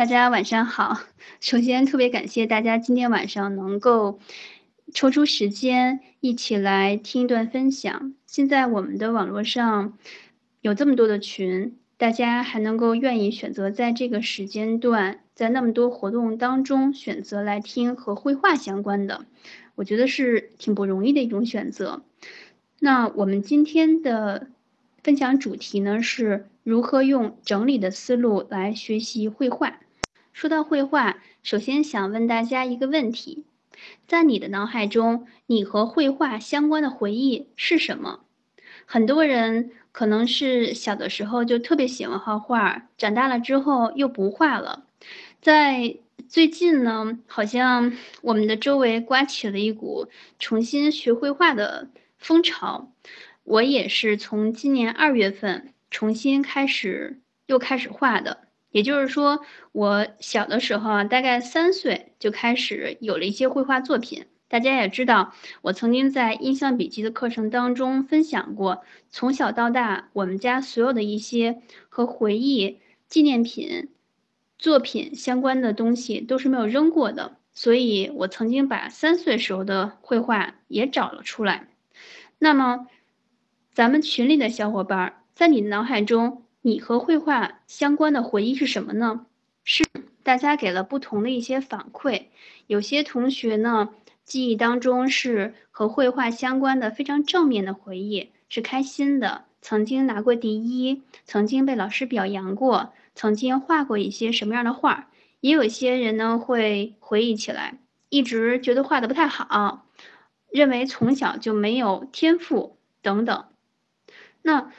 大家晚上好。首先，特别感谢大家今天晚上能够抽出时间一起来听一段分享。现在我们的网络上有这么多的群，大家还能够愿意选择在这个时间段，在那么多活动当中选择来听和绘画相关的，我觉得是挺不容易的一种选择。那我们今天的分享主题呢，是如何用整理的思路来学习绘画。说到绘画，首先想问大家一个问题：在你的脑海中，你和绘画相关的回忆是什么？很多人可能是小的时候就特别喜欢画画，长大了之后又不画了。在最近呢，好像我们的周围刮起了一股重新学绘画的。风潮，我也是从今年二月份重新开始又开始画的。也就是说，我小的时候啊，大概三岁就开始有了一些绘画作品。大家也知道，我曾经在印象笔记的课程当中分享过，从小到大，我们家所有的一些和回忆、纪念品、作品相关的东西都是没有扔过的。所以我曾经把三岁时候的绘画也找了出来。那么，咱们群里的小伙伴，在你脑海中，你和绘画相关的回忆是什么呢？是大家给了不同的一些反馈。有些同学呢，记忆当中是和绘画相关的非常正面的回忆，是开心的，曾经拿过第一，曾经被老师表扬过，曾经画过一些什么样的画。也有些人呢，会回忆起来，一直觉得画的不太好。认为从小就没有天赋等等，那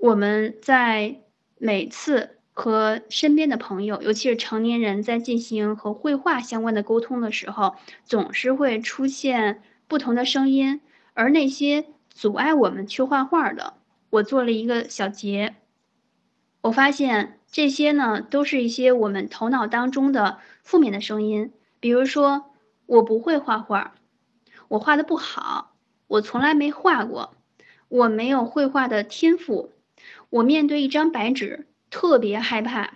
我们在每次和身边的朋友，尤其是成年人，在进行和绘画相关的沟通的时候，总是会出现不同的声音，而那些阻碍我们去画画的，我做了一个小结，我发现这些呢，都是一些我们头脑当中的负面的声音，比如说我不会画画。我画的不好，我从来没画过，我没有绘画的天赋，我面对一张白纸特别害怕，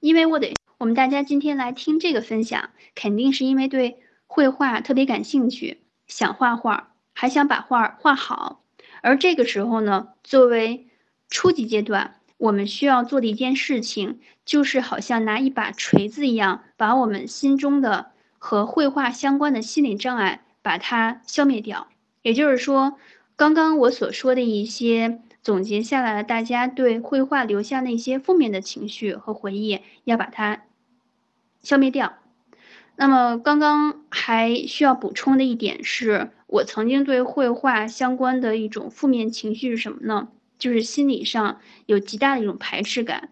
因为我得，我们大家今天来听这个分享，肯定是因为对绘画特别感兴趣，想画画，还想把画画好，而这个时候呢，作为初级阶段，我们需要做的一件事情，就是好像拿一把锤子一样，把我们心中的和绘画相关的心理障碍。把它消灭掉，也就是说，刚刚我所说的一些总结下来了，大家对绘画留下那些负面的情绪和回忆，要把它消灭掉。那么，刚刚还需要补充的一点是，我曾经对绘画相关的一种负面情绪是什么呢？就是心理上有极大的一种排斥感。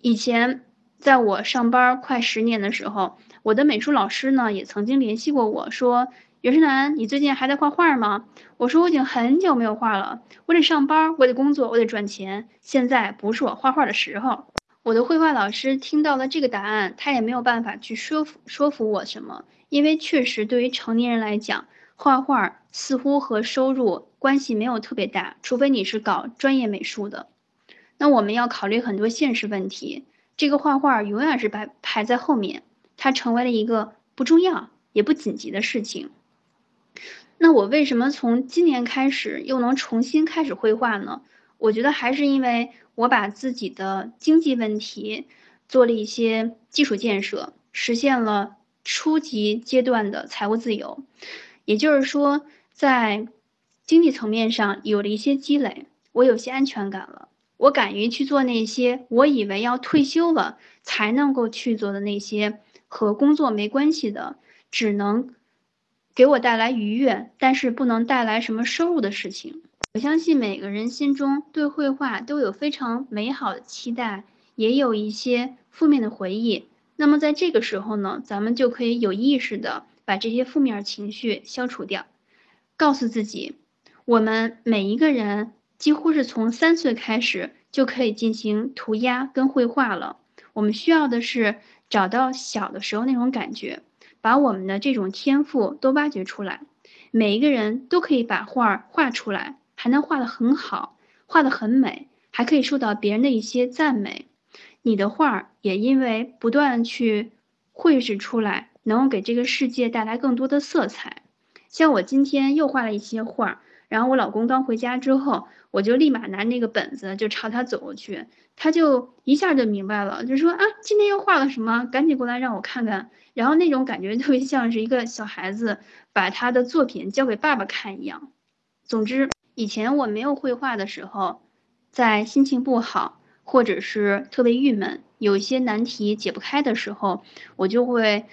以前在我上班快十年的时候。我的美术老师呢，也曾经联系过我说：“袁世楠，你最近还在画画吗？”我说：“我已经很久没有画了，我得上班，我得工作，我得赚钱，现在不是我画画的时候。”我的绘画老师听到了这个答案，他也没有办法去说服说服我什么，因为确实对于成年人来讲，画画似乎和收入关系没有特别大，除非你是搞专业美术的。那我们要考虑很多现实问题，这个画画永远是排排在后面。它成为了一个不重要也不紧急的事情。那我为什么从今年开始又能重新开始绘画呢？我觉得还是因为我把自己的经济问题做了一些基础建设，实现了初级阶段的财务自由。也就是说，在经济层面上有了一些积累，我有些安全感了。我敢于去做那些我以为要退休了才能够去做的那些。和工作没关系的，只能给我带来愉悦，但是不能带来什么收入的事情。我相信每个人心中对绘画都有非常美好的期待，也有一些负面的回忆。那么在这个时候呢，咱们就可以有意识的把这些负面情绪消除掉，告诉自己，我们每一个人几乎是从三岁开始就可以进行涂鸦跟绘画了。我们需要的是。找到小的时候那种感觉，把我们的这种天赋都挖掘出来。每一个人都可以把画画出来，还能画得很好，画得很美，还可以受到别人的一些赞美。你的画也因为不断去绘制出来，能够给这个世界带来更多的色彩。像我今天又画了一些画儿，然后我老公刚回家之后，我就立马拿那个本子就朝他走过去，他就一下就明白了，就说啊，今天又画了什么？赶紧过来让我看看。然后那种感觉特别像是一个小孩子把他的作品交给爸爸看一样。总之，以前我没有绘画的时候，在心情不好或者是特别郁闷，有一些难题解不开的时候，我就会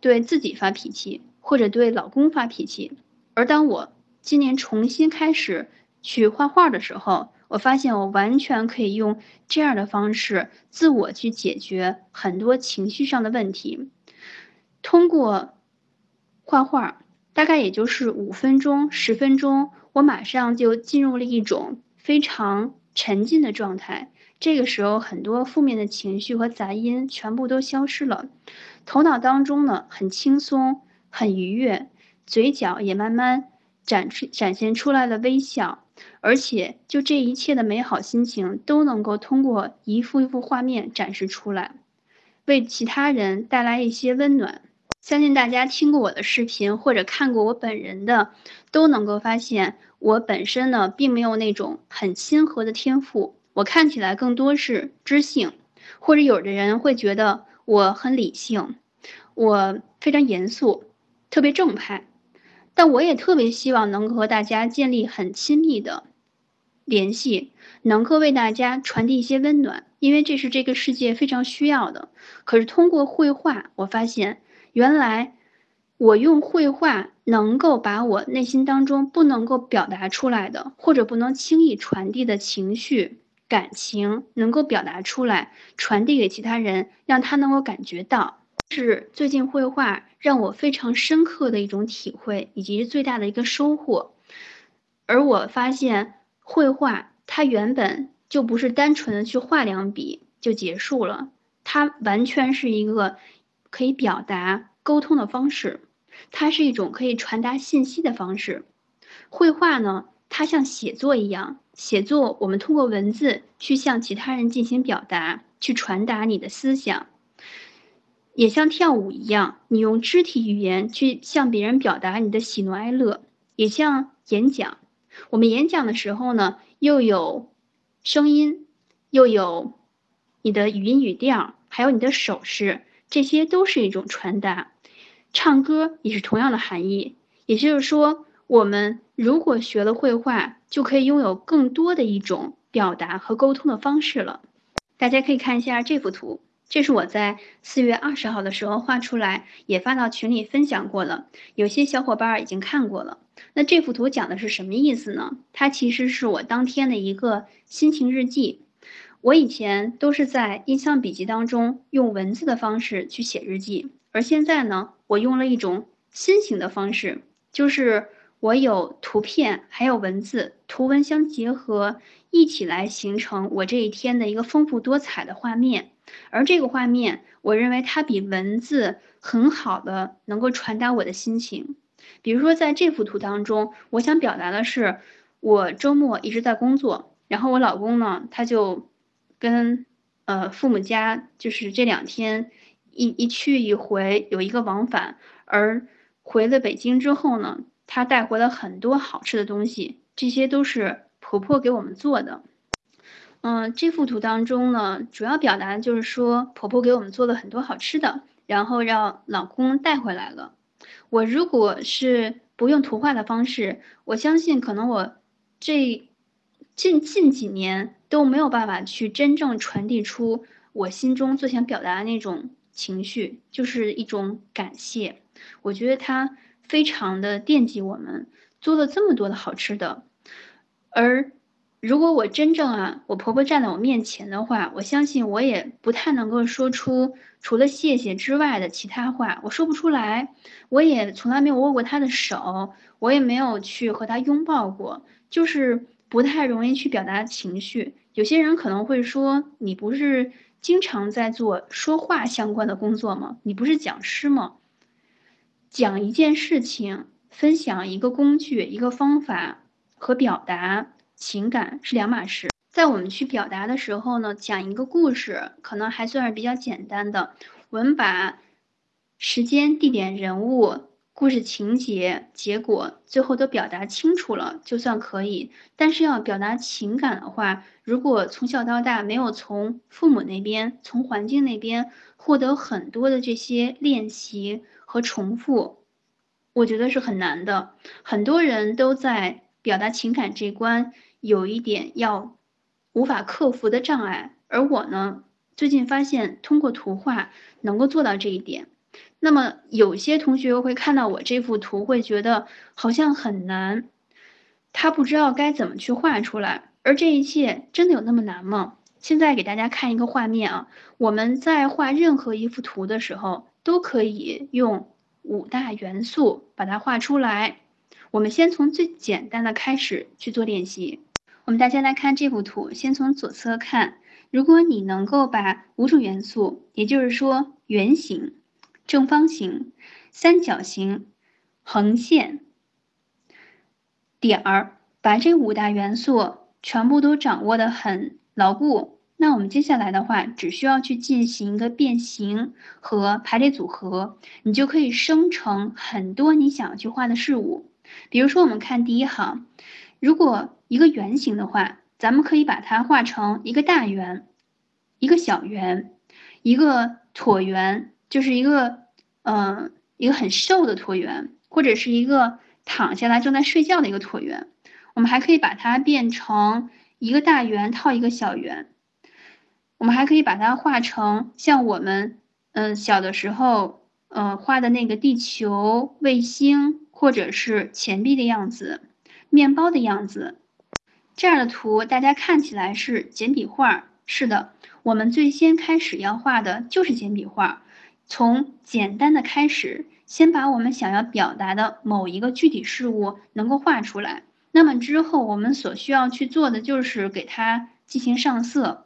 对自己发脾气，或者对老公发脾气。而当我今年重新开始去画画的时候，我发现我完全可以用这样的方式自我去解决很多情绪上的问题。通过画画，大概也就是五分钟、十分钟，我马上就进入了一种非常沉浸的状态。这个时候，很多负面的情绪和杂音全部都消失了，头脑当中呢很轻松、很愉悦，嘴角也慢慢展出展现出来的微笑，而且就这一切的美好心情都能够通过一幅一幅画面展示出来，为其他人带来一些温暖。相信大家听过我的视频或者看过我本人的，都能够发现我本身呢并没有那种很亲和的天赋，我看起来更多是知性，或者有的人会觉得我很理性，我非常严肃，特别正派，但我也特别希望能和大家建立很亲密的联系，能够为大家传递一些温暖，因为这是这个世界非常需要的。可是通过绘画，我发现。原来，我用绘画能够把我内心当中不能够表达出来的，或者不能轻易传递的情绪、感情，能够表达出来，传递给其他人，让他能够感觉到。是最近绘画让我非常深刻的一种体会，以及最大的一个收获。而我发现，绘画它原本就不是单纯的去画两笔就结束了，它完全是一个。可以表达沟通的方式，它是一种可以传达信息的方式。绘画呢，它像写作一样，写作我们通过文字去向其他人进行表达，去传达你的思想，也像跳舞一样，你用肢体语言去向别人表达你的喜怒哀乐，也像演讲。我们演讲的时候呢，又有声音，又有你的语音语调，还有你的手势。这些都是一种传达，唱歌也是同样的含义。也就是说，我们如果学了绘画，就可以拥有更多的一种表达和沟通的方式了。大家可以看一下这幅图，这是我在四月二十号的时候画出来，也发到群里分享过了。有些小伙伴已经看过了。那这幅图讲的是什么意思呢？它其实是我当天的一个心情日记。我以前都是在印象笔记当中用文字的方式去写日记，而现在呢，我用了一种新型的方式，就是我有图片还有文字，图文相结合，一起来形成我这一天的一个丰富多彩的画面。而这个画面，我认为它比文字很好的能够传达我的心情。比如说在这幅图当中，我想表达的是，我周末一直在工作，然后我老公呢，他就。跟呃父母家就是这两天一一去一回有一个往返，而回了北京之后呢，他带回了很多好吃的东西，这些都是婆婆给我们做的。嗯，这幅图当中呢，主要表达就是说婆婆给我们做了很多好吃的，然后让老公带回来了。我如果是不用图画的方式，我相信可能我这近近几年。都没有办法去真正传递出我心中最想表达的那种情绪，就是一种感谢。我觉得他非常的惦记我们，做了这么多的好吃的。而如果我真正啊，我婆婆站在我面前的话，我相信我也不太能够说出除了谢谢之外的其他话，我说不出来。我也从来没有握过她的手，我也没有去和她拥抱过，就是不太容易去表达情绪。有些人可能会说：“你不是经常在做说话相关的工作吗？你不是讲师吗？讲一件事情，分享一个工具、一个方法和表达情感是两码事。在我们去表达的时候呢，讲一个故事可能还算是比较简单的。我们把时间、地点、人物、故事情节、结果最后都表达清楚了，就算可以。但是要表达情感的话，如果从小到大没有从父母那边、从环境那边获得很多的这些练习和重复，我觉得是很难的。很多人都在表达情感这关有一点要无法克服的障碍，而我呢，最近发现通过图画能够做到这一点。那么有些同学会看到我这幅图，会觉得好像很难，他不知道该怎么去画出来。而这一切真的有那么难吗？现在给大家看一个画面啊，我们在画任何一幅图的时候，都可以用五大元素把它画出来。我们先从最简单的开始去做练习。我们大家来看这幅图，先从左侧看，如果你能够把五种元素，也就是说圆形。正方形、三角形、横线、点儿，把这五大元素全部都掌握的很牢固。那我们接下来的话，只需要去进行一个变形和排列组合，你就可以生成很多你想要去画的事物。比如说，我们看第一行，如果一个圆形的话，咱们可以把它画成一个大圆、一个小圆、一个椭圆，就是一个。嗯，一个很瘦的椭圆，或者是一个躺下来正在睡觉的一个椭圆。我们还可以把它变成一个大圆套一个小圆。我们还可以把它画成像我们嗯小的时候嗯画的那个地球、卫星，或者是钱币的样子、面包的样子。这样的图大家看起来是简笔画。是的，我们最先开始要画的就是简笔画。从简单的开始，先把我们想要表达的某一个具体事物能够画出来。那么之后，我们所需要去做的就是给它进行上色，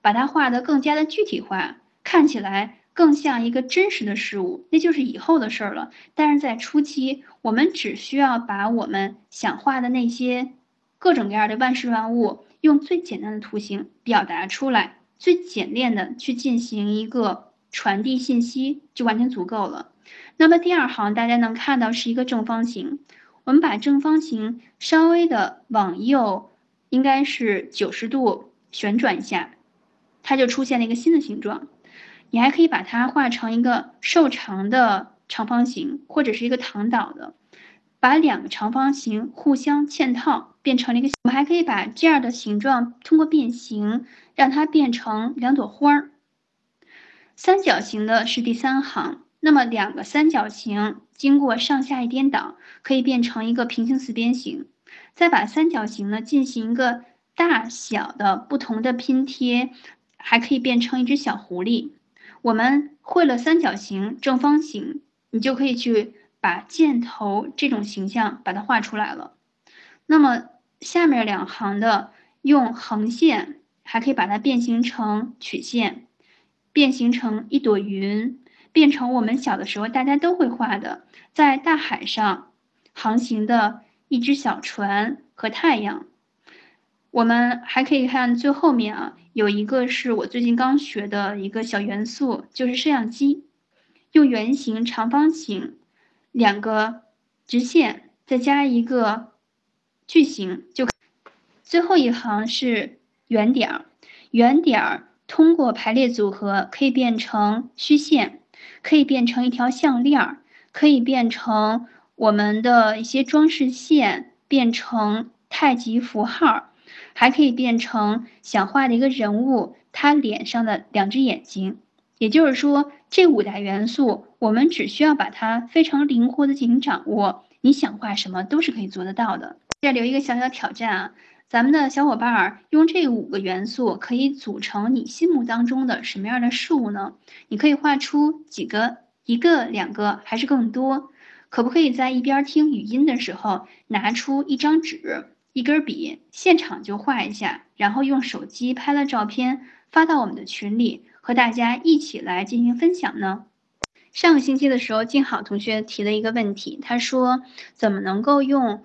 把它画得更加的具体化，看起来更像一个真实的事物，那就是以后的事儿了。但是在初期，我们只需要把我们想画的那些各种各样的万事万物，用最简单的图形表达出来，最简练的去进行一个。传递信息就完全足够了。那么第二行大家能看到是一个正方形，我们把正方形稍微的往右，应该是九十度旋转一下，它就出现了一个新的形状。你还可以把它画成一个瘦长的长方形，或者是一个躺倒的，把两个长方形互相嵌套，变成了一个。我们还可以把这样的形状通过变形，让它变成两朵花儿。三角形的是第三行，那么两个三角形经过上下一颠倒，可以变成一个平行四边形。再把三角形呢进行一个大小的不同的拼贴，还可以变成一只小狐狸。我们会了三角形、正方形，你就可以去把箭头这种形象把它画出来了。那么下面两行的用横线，还可以把它变形成曲线。变形成一朵云，变成我们小的时候大家都会画的，在大海上航行的一只小船和太阳。我们还可以看最后面啊，有一个是我最近刚学的一个小元素，就是摄像机。用圆形、长方形两个直线，再加一个矩形，就最后一行是圆点儿，圆点儿。通过排列组合，可以变成虚线，可以变成一条项链儿，可以变成我们的一些装饰线，变成太极符号，还可以变成想画的一个人物，他脸上的两只眼睛。也就是说，这五大元素，我们只需要把它非常灵活的进行掌握，你想画什么都是可以做得到的。再留一个小小挑战啊。咱们的小伙伴儿用这五个元素可以组成你心目当中的什么样的事物呢？你可以画出几个，一个、两个还是更多？可不可以在一边听语音的时候拿出一张纸、一根笔，现场就画一下，然后用手机拍了照片发到我们的群里，和大家一起来进行分享呢？上个星期的时候，静好同学提了一个问题，他说怎么能够用？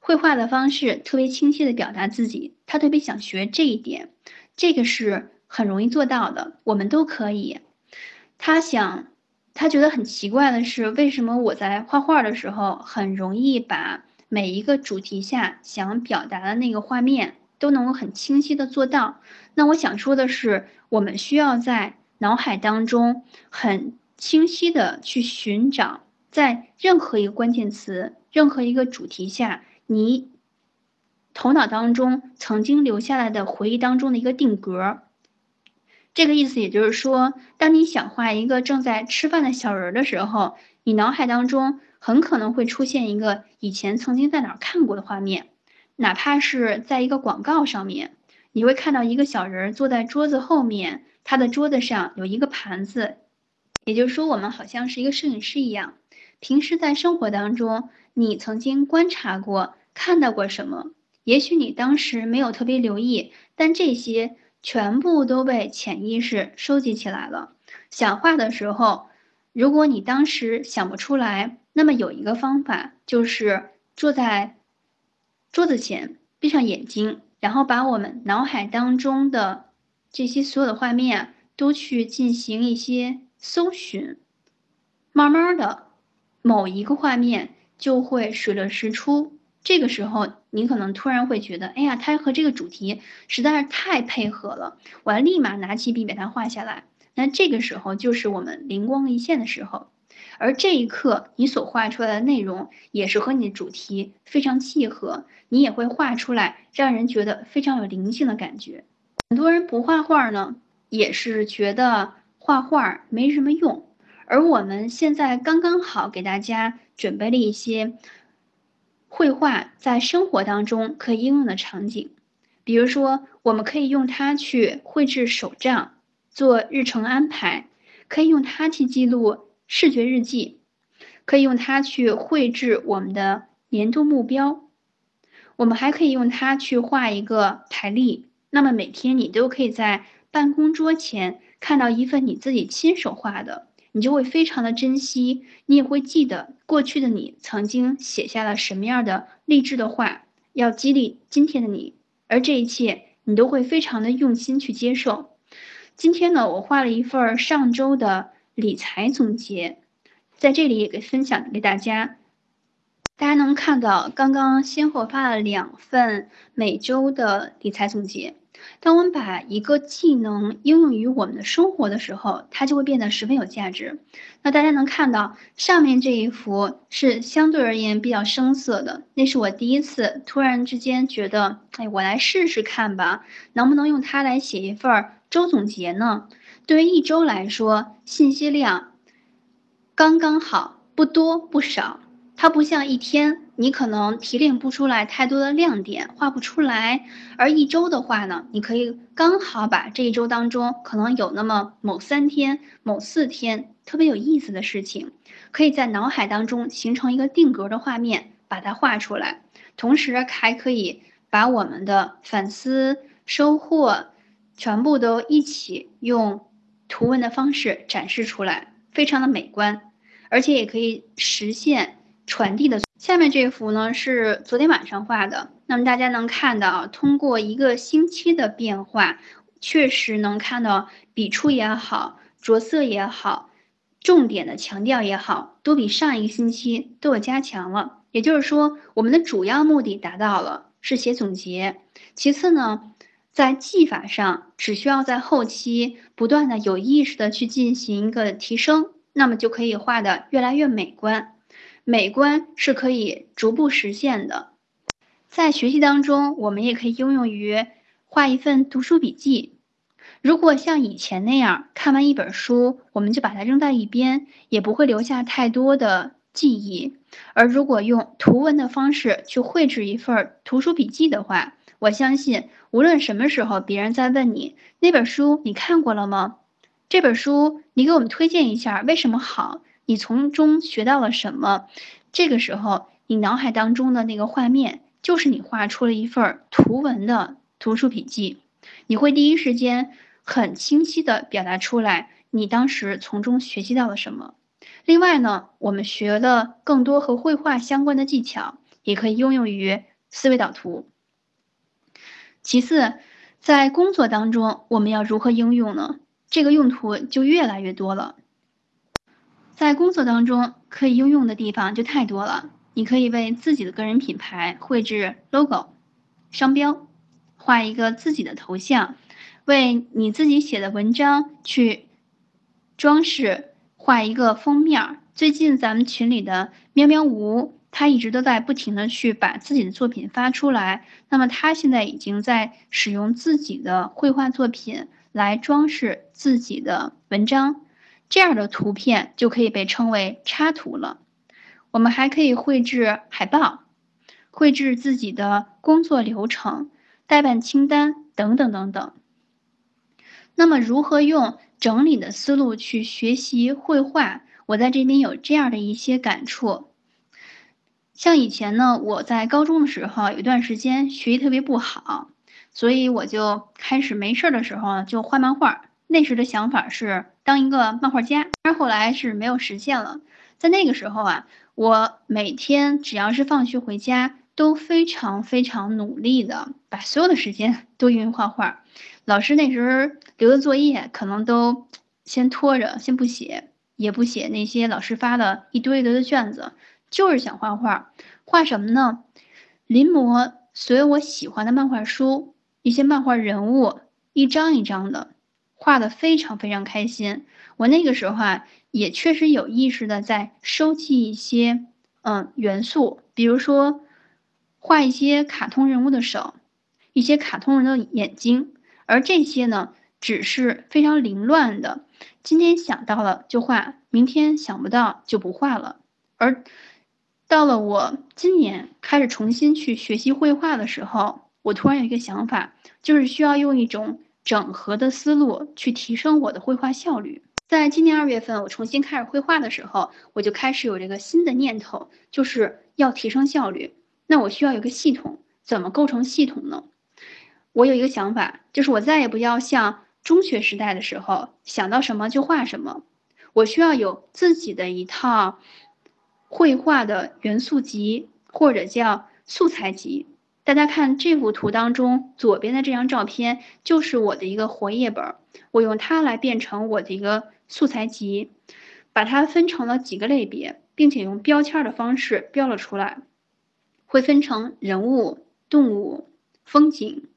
绘画的方式特别清晰的表达自己，他特别想学这一点，这个是很容易做到的，我们都可以。他想，他觉得很奇怪的是，为什么我在画画的时候很容易把每一个主题下想表达的那个画面都能够很清晰的做到？那我想说的是，我们需要在脑海当中很清晰的去寻找。在任何一个关键词、任何一个主题下，你头脑当中曾经留下来的回忆当中的一个定格。这个意思也就是说，当你想画一个正在吃饭的小人儿的时候，你脑海当中很可能会出现一个以前曾经在哪儿看过的画面，哪怕是在一个广告上面，你会看到一个小人坐在桌子后面，他的桌子上有一个盘子，也就是说，我们好像是一个摄影师一样。平时在生活当中，你曾经观察过、看到过什么？也许你当时没有特别留意，但这些全部都被潜意识收集起来了。想画的时候，如果你当时想不出来，那么有一个方法，就是坐在桌子前，闭上眼睛，然后把我们脑海当中的这些所有的画面都去进行一些搜寻，慢慢的。某一个画面就会水落石出。这个时候，你可能突然会觉得，哎呀，它和这个主题实在是太配合了，我要立马拿起笔把它画下来。那这个时候就是我们灵光一现的时候，而这一刻你所画出来的内容也是和你的主题非常契合，你也会画出来让人觉得非常有灵性的感觉。很多人不画画呢，也是觉得画画没什么用。而我们现在刚刚好给大家准备了一些绘画在生活当中可以应用的场景，比如说，我们可以用它去绘制手账、做日程安排，可以用它去记录视觉日记，可以用它去绘制我们的年度目标，我们还可以用它去画一个台历。那么每天你都可以在办公桌前看到一份你自己亲手画的。你就会非常的珍惜，你也会记得过去的你曾经写下了什么样的励志的话，要激励今天的你，而这一切你都会非常的用心去接受。今天呢，我画了一份上周的理财总结，在这里也给分享给大家。大家能看到，刚刚先后发了两份每周的理财总结。当我们把一个技能应用于我们的生活的时候，它就会变得十分有价值。那大家能看到上面这一幅是相对而言比较生涩的，那是我第一次突然之间觉得，哎，我来试试看吧，能不能用它来写一份周总结呢？对于一周来说，信息量刚刚好，不多不少。它不像一天，你可能提炼不出来太多的亮点，画不出来；而一周的话呢，你可以刚好把这一周当中可能有那么某三天、某四天特别有意思的事情，可以在脑海当中形成一个定格的画面，把它画出来。同时还可以把我们的反思、收获全部都一起用图文的方式展示出来，非常的美观，而且也可以实现。传递的下面这幅呢是昨天晚上画的，那么大家能看到，通过一个星期的变化，确实能看到笔触也好，着色也好，重点的强调也好，都比上一个星期都有加强了。也就是说，我们的主要目的达到了，是写总结。其次呢，在技法上，只需要在后期不断的有意识的去进行一个提升，那么就可以画的越来越美观。美观是可以逐步实现的，在学习当中，我们也可以应用于画一份读书笔记。如果像以前那样看完一本书，我们就把它扔在一边，也不会留下太多的记忆。而如果用图文的方式去绘制一份图书笔记的话，我相信无论什么时候别人在问你那本书你看过了吗？这本书你给我们推荐一下，为什么好？你从中学到了什么？这个时候，你脑海当中的那个画面，就是你画出了一份图文的图书笔记。你会第一时间很清晰的表达出来，你当时从中学习到了什么。另外呢，我们学了更多和绘画相关的技巧，也可以应用于思维导图。其次，在工作当中，我们要如何应用呢？这个用途就越来越多了。在工作当中，可以应用的地方就太多了。你可以为自己的个人品牌绘制 logo、商标，画一个自己的头像，为你自己写的文章去装饰，画一个封面。最近咱们群里的喵喵吴，他一直都在不停的去把自己的作品发出来。那么他现在已经在使用自己的绘画作品来装饰自己的文章，这样的图片就可以被称为插图了。我们还可以绘制海报，绘制自己的工作流程、代办清单等等等等。那么，如何用整理的思路去学习绘画？我在这边有这样的一些感触。像以前呢，我在高中的时候有一段时间学习特别不好，所以我就开始没事儿的时候就画漫画。那时的想法是当一个漫画家，但是后来是没有实现了。在那个时候啊。我每天只要是放学回家，都非常非常努力的把所有的时间 都用于画画。老师那时候留的作业，可能都先拖着，先不写，也不写那些老师发的一堆一堆的卷子，就是想画画。画什么呢？临摹所有我喜欢的漫画书，一些漫画人物，一张一张的画的非常非常开心。我那个时候啊。也确实有意识的在收集一些嗯元素，比如说画一些卡通人物的手，一些卡通人的眼睛，而这些呢只是非常凌乱的，今天想到了就画，明天想不到就不画了。而到了我今年开始重新去学习绘画的时候，我突然有一个想法，就是需要用一种整合的思路去提升我的绘画效率。在今年二月份，我重新开始绘画的时候，我就开始有这个新的念头，就是要提升效率。那我需要有个系统，怎么构成系统呢？我有一个想法，就是我再也不要像中学时代的时候，想到什么就画什么。我需要有自己的一套绘画的元素集，或者叫素材集。大家看这幅图当中，左边的这张照片就是我的一个活页本，我用它来变成我的一个素材集，把它分成了几个类别，并且用标签的方式标了出来，会分成人物、动物、风景、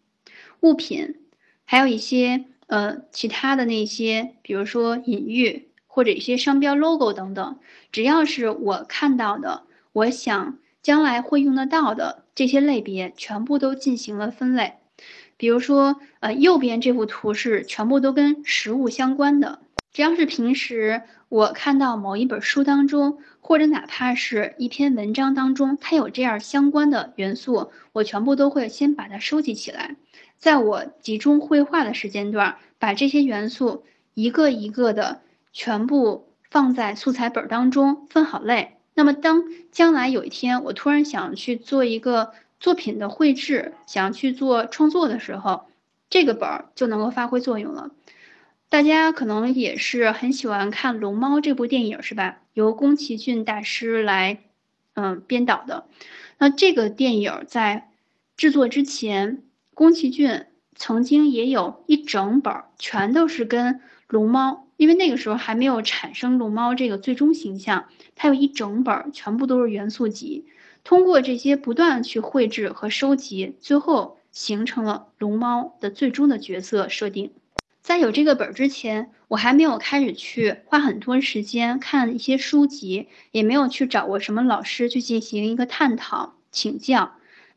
物品，还有一些呃其他的那些，比如说隐喻或者一些商标、logo 等等，只要是我看到的，我想。将来会用得到的这些类别全部都进行了分类，比如说，呃，右边这幅图是全部都跟食物相关的。只要是平时我看到某一本书当中，或者哪怕是一篇文章当中，它有这样相关的元素，我全部都会先把它收集起来，在我集中绘画的时间段，把这些元素一个一个的全部放在素材本当中，分好类。那么，当将来有一天我突然想去做一个作品的绘制，想去做创作的时候，这个本儿就能够发挥作用了。大家可能也是很喜欢看《龙猫》这部电影，是吧？由宫崎骏大师来嗯编导的。那这个电影在制作之前，宫崎骏曾经也有一整本儿，全都是跟龙猫。因为那个时候还没有产生龙猫这个最终形象，它有一整本全部都是元素集，通过这些不断去绘制和收集，最后形成了龙猫的最终的角色设定。在有这个本之前，我还没有开始去花很多时间看一些书籍，也没有去找过什么老师去进行一个探讨请教。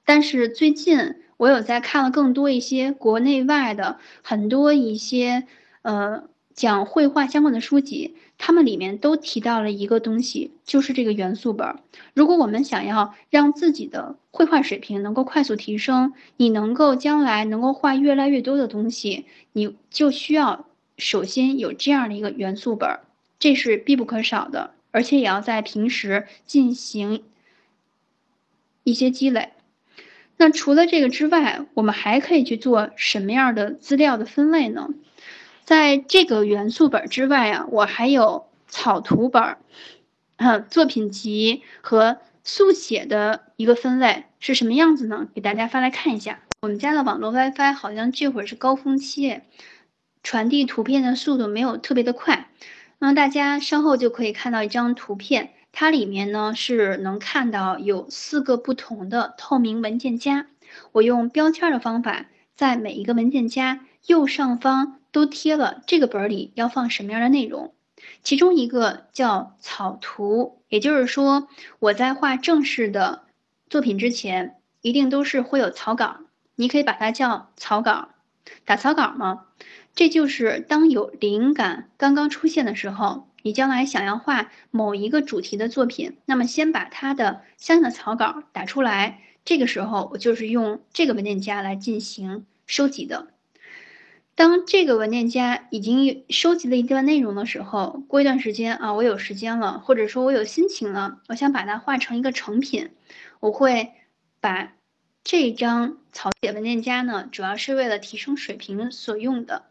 但是最近我有在看了更多一些国内外的很多一些呃。讲绘画相关的书籍，他们里面都提到了一个东西，就是这个元素本。如果我们想要让自己的绘画水平能够快速提升，你能够将来能够画越来越多的东西，你就需要首先有这样的一个元素本，这是必不可少的，而且也要在平时进行一些积累。那除了这个之外，我们还可以去做什么样的资料的分类呢？在这个元素本之外啊，我还有草图本、嗯作品集和速写的一个分类是什么样子呢？给大家发来看一下。我们家的网络 WiFi 好像这会儿是高峰期，传递图片的速度没有特别的快。那大家稍后就可以看到一张图片，它里面呢是能看到有四个不同的透明文件夹。我用标签的方法，在每一个文件夹右上方都贴了这个本里要放什么样的内容。其中一个叫草图，也就是说我在画正式的作品之前，一定都是会有草稿。你可以把它叫草稿，打草稿吗？这就是当有灵感刚刚出现的时候，你将来想要画某一个主题的作品，那么先把它的相应的草稿打出来。这个时候，我就是用这个文件夹来进行收集的。当这个文件夹已经收集了一段内容的时候，过一段时间啊，我有时间了，或者说我有心情了，我想把它画成一个成品，我会把这张草写文件夹呢，主要是为了提升水平所用的。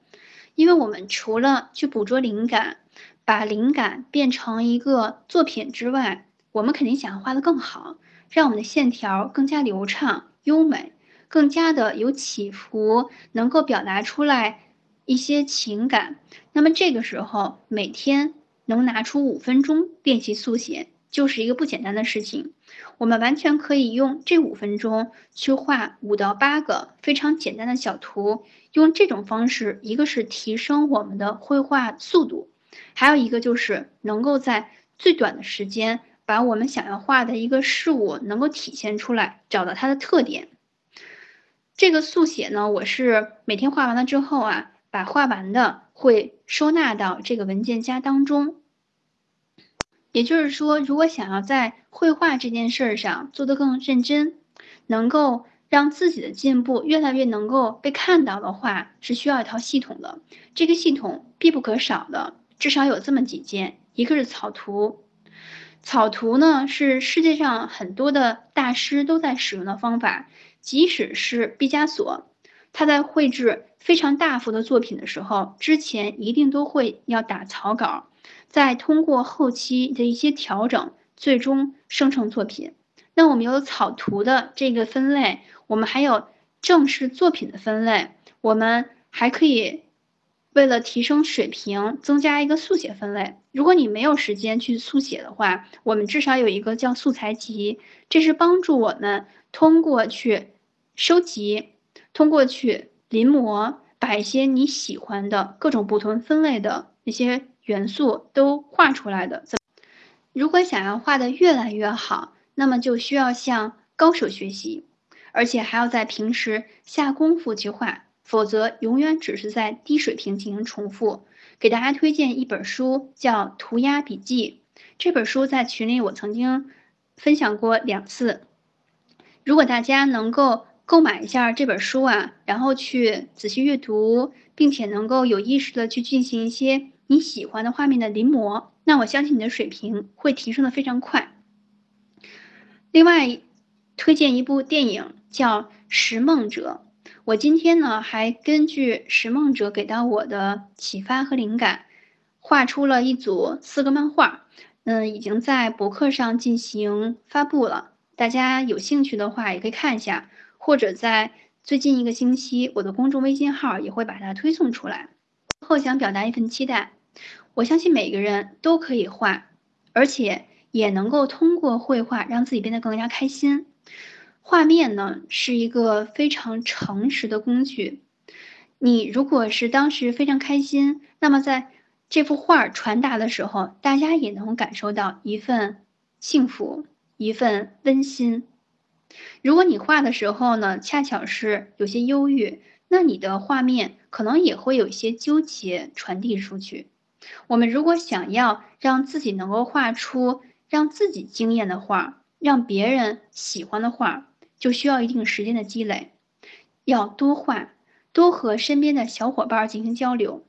因为我们除了去捕捉灵感，把灵感变成一个作品之外，我们肯定想要画得更好，让我们的线条更加流畅、优美，更加的有起伏，能够表达出来一些情感。那么这个时候，每天能拿出五分钟练习速写。就是一个不简单的事情，我们完全可以用这五分钟去画五到八个非常简单的小图。用这种方式，一个是提升我们的绘画速度，还有一个就是能够在最短的时间把我们想要画的一个事物能够体现出来，找到它的特点。这个速写呢，我是每天画完了之后啊，把画完的会收纳到这个文件夹当中。也就是说，如果想要在绘画这件事儿上做得更认真，能够让自己的进步越来越能够被看到的话，是需要一套系统的。这个系统必不可少的，至少有这么几件：一个是草图，草图呢是世界上很多的大师都在使用的方法，即使是毕加索，他在绘制非常大幅的作品的时候，之前一定都会要打草稿。再通过后期的一些调整，最终生成作品。那我们有草图的这个分类，我们还有正式作品的分类，我们还可以为了提升水平，增加一个速写分类。如果你没有时间去速写的话，我们至少有一个叫素材集，这是帮助我们通过去收集，通过去临摹，把一些你喜欢的各种不同分类的那些。元素都画出来的。如果想要画的越来越好，那么就需要向高手学习，而且还要在平时下功夫去画，否则永远只是在低水平进行重复。给大家推荐一本书，叫《涂鸦笔记》。这本书在群里我曾经分享过两次。如果大家能够购买一下这本书啊，然后去仔细阅读，并且能够有意识的去进行一些。你喜欢的画面的临摹，那我相信你的水平会提升的非常快。另外，推荐一部电影叫《拾梦者》。我今天呢还根据《拾梦者》给到我的启发和灵感，画出了一组四个漫画。嗯，已经在博客上进行发布了。大家有兴趣的话也可以看一下，或者在最近一个星期，我的公众微信号也会把它推送出来。后想表达一份期待。我相信每个人都可以画，而且也能够通过绘画让自己变得更加开心。画面呢是一个非常诚实的工具。你如果是当时非常开心，那么在这幅画传达的时候，大家也能感受到一份幸福，一份温馨。如果你画的时候呢，恰巧是有些忧郁，那你的画面可能也会有一些纠结传递出去。我们如果想要让自己能够画出让自己惊艳的画，让别人喜欢的画，就需要一定时间的积累，要多画，多和身边的小伙伴进行交流。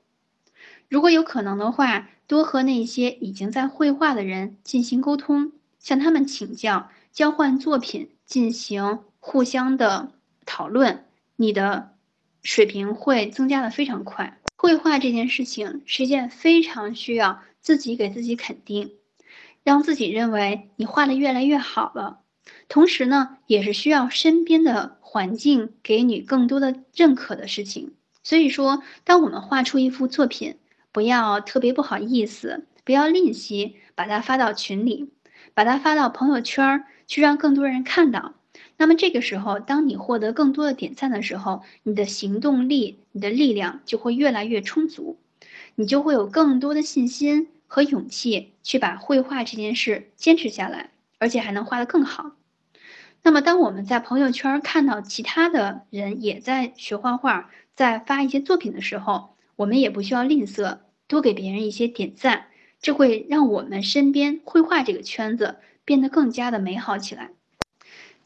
如果有可能的话，多和那些已经在绘画的人进行沟通，向他们请教，交换作品，进行互相的讨论，你的水平会增加的非常快。绘画这件事情是一件非常需要自己给自己肯定。让自己认为你画的越来越好了。同时呢，也是需要身边的环境给你更多的认可的事情。所以说，当我们画出一幅作品，不要特别不好意思，不要吝惜，把它发到群里，把它发到朋友圈儿，去让更多人看到。那么这个时候，当你获得更多的点赞的时候，你的行动力、你的力量就会越来越充足，你就会有更多的信心和勇气去把绘画这件事坚持下来，而且还能画得更好。那么，当我们在朋友圈看到其他的人也在学画画，在发一些作品的时候，我们也不需要吝啬，多给别人一些点赞，这会让我们身边绘画这个圈子变得更加的美好起来。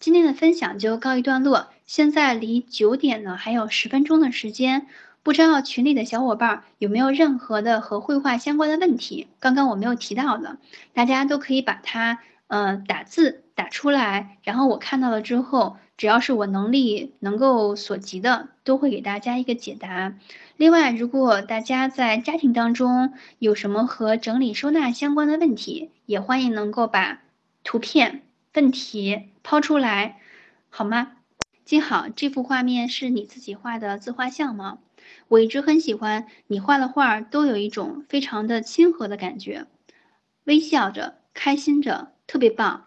今天的分享就告一段落，现在离九点呢还有十分钟的时间，不知道群里的小伙伴有没有任何的和绘画相关的问题？刚刚我没有提到的，大家都可以把它呃打字打出来，然后我看到了之后，只要是我能力能够所及的，都会给大家一个解答。另外，如果大家在家庭当中有什么和整理收纳相关的问题，也欢迎能够把图片。问题抛出来，好吗？金好，这幅画面是你自己画的自画像吗？我一直很喜欢你画的画，都有一种非常的亲和的感觉，微笑着，开心着，特别棒。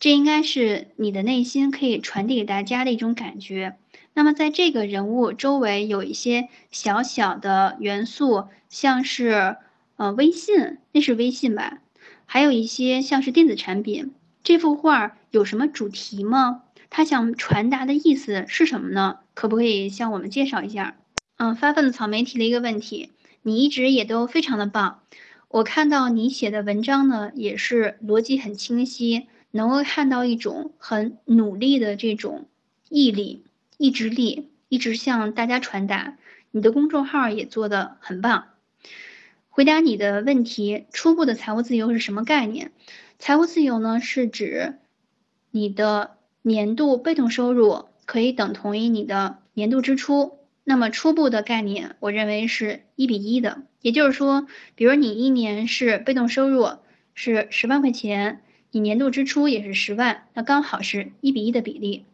这应该是你的内心可以传递给大家的一种感觉。那么，在这个人物周围有一些小小的元素，像是呃微信，那是微信吧？还有一些像是电子产品。这幅画有什么主题吗？他想传达的意思是什么呢？可不可以向我们介绍一下？嗯，发奋的草莓提了一个问题，你一直也都非常的棒，我看到你写的文章呢，也是逻辑很清晰，能够看到一种很努力的这种毅力、意志力，一直向大家传达。你的公众号也做的很棒。回答你的问题，初步的财务自由是什么概念？财务自由呢，是指你的年度被动收入可以等同于你的年度支出。那么初步的概念，我认为是一比一的。也就是说，比如你一年是被动收入是十万块钱，你年度支出也是十万，那刚好是一比一的比例。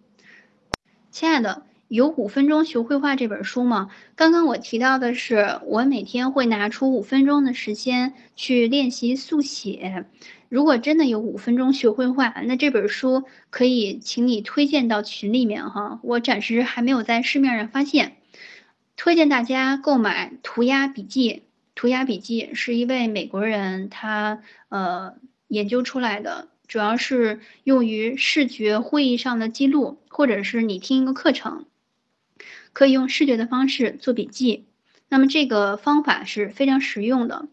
亲爱的。有五分钟学绘画这本书吗？刚刚我提到的是，我每天会拿出五分钟的时间去练习速写。如果真的有五分钟学绘画，那这本书可以请你推荐到群里面哈。我暂时还没有在市面上发现，推荐大家购买《涂鸦笔记》。《涂鸦笔记》是一位美国人他呃研究出来的，主要是用于视觉会议上的记录，或者是你听一个课程。可以用视觉的方式做笔记，那么这个方法是非常实用的。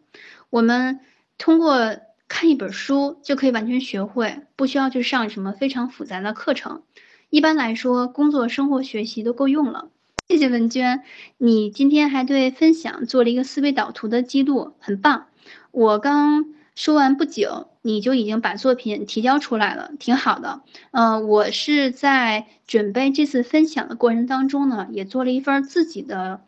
我们通过看一本书就可以完全学会，不需要去上什么非常复杂的课程。一般来说，工作、生活、学习都够用了。谢谢文娟，你今天还对分享做了一个思维导图的记录，很棒。我刚。说完不久，你就已经把作品提交出来了，挺好的。呃，我是在准备这次分享的过程当中呢，也做了一份自己的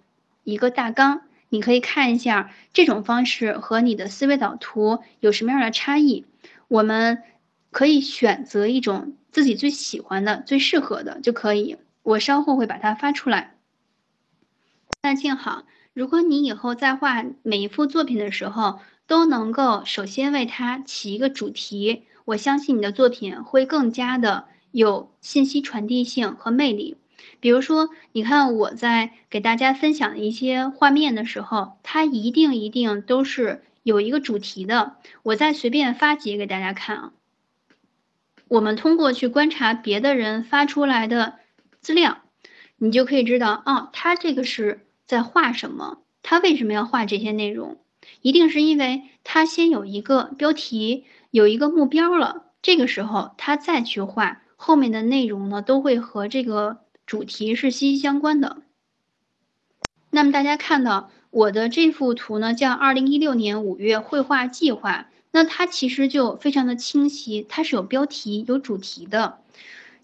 一个大纲，你可以看一下这种方式和你的思维导图有什么样的差异。我们可以选择一种自己最喜欢的、最适合的就可以。我稍后会把它发出来。那静好，如果你以后在画每一幅作品的时候，都能够首先为它起一个主题，我相信你的作品会更加的有信息传递性和魅力。比如说，你看我在给大家分享一些画面的时候，它一定一定都是有一个主题的。我再随便发几个给大家看啊。我们通过去观察别的人发出来的资料，你就可以知道，哦，他这个是在画什么，他为什么要画这些内容。一定是因为他先有一个标题，有一个目标了，这个时候他再去画后面的内容呢，都会和这个主题是息息相关的。那么大家看到我的这幅图呢，叫二零一六年五月绘画计划，那它其实就非常的清晰，它是有标题、有主题的。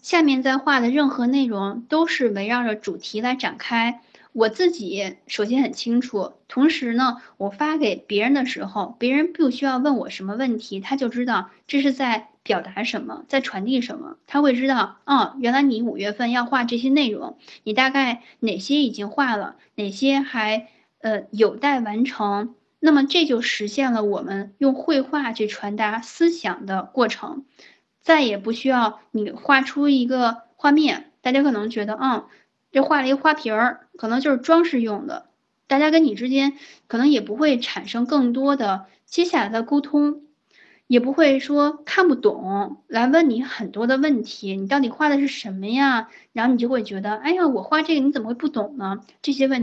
下面在画的任何内容都是围绕着主题来展开。我自己首先很清楚，同时呢，我发给别人的时候，别人不需要问我什么问题，他就知道这是在表达什么，在传递什么。他会知道，哦，原来你五月份要画这些内容，你大概哪些已经画了，哪些还呃有待完成。那么这就实现了我们用绘画去传达思想的过程，再也不需要你画出一个画面，大家可能觉得，嗯。这画了一个花瓶儿，可能就是装饰用的。大家跟你之间可能也不会产生更多的接下来的沟通，也不会说看不懂来问你很多的问题。你到底画的是什么呀？然后你就会觉得，哎呀，我画这个你怎么会不懂呢？这些问。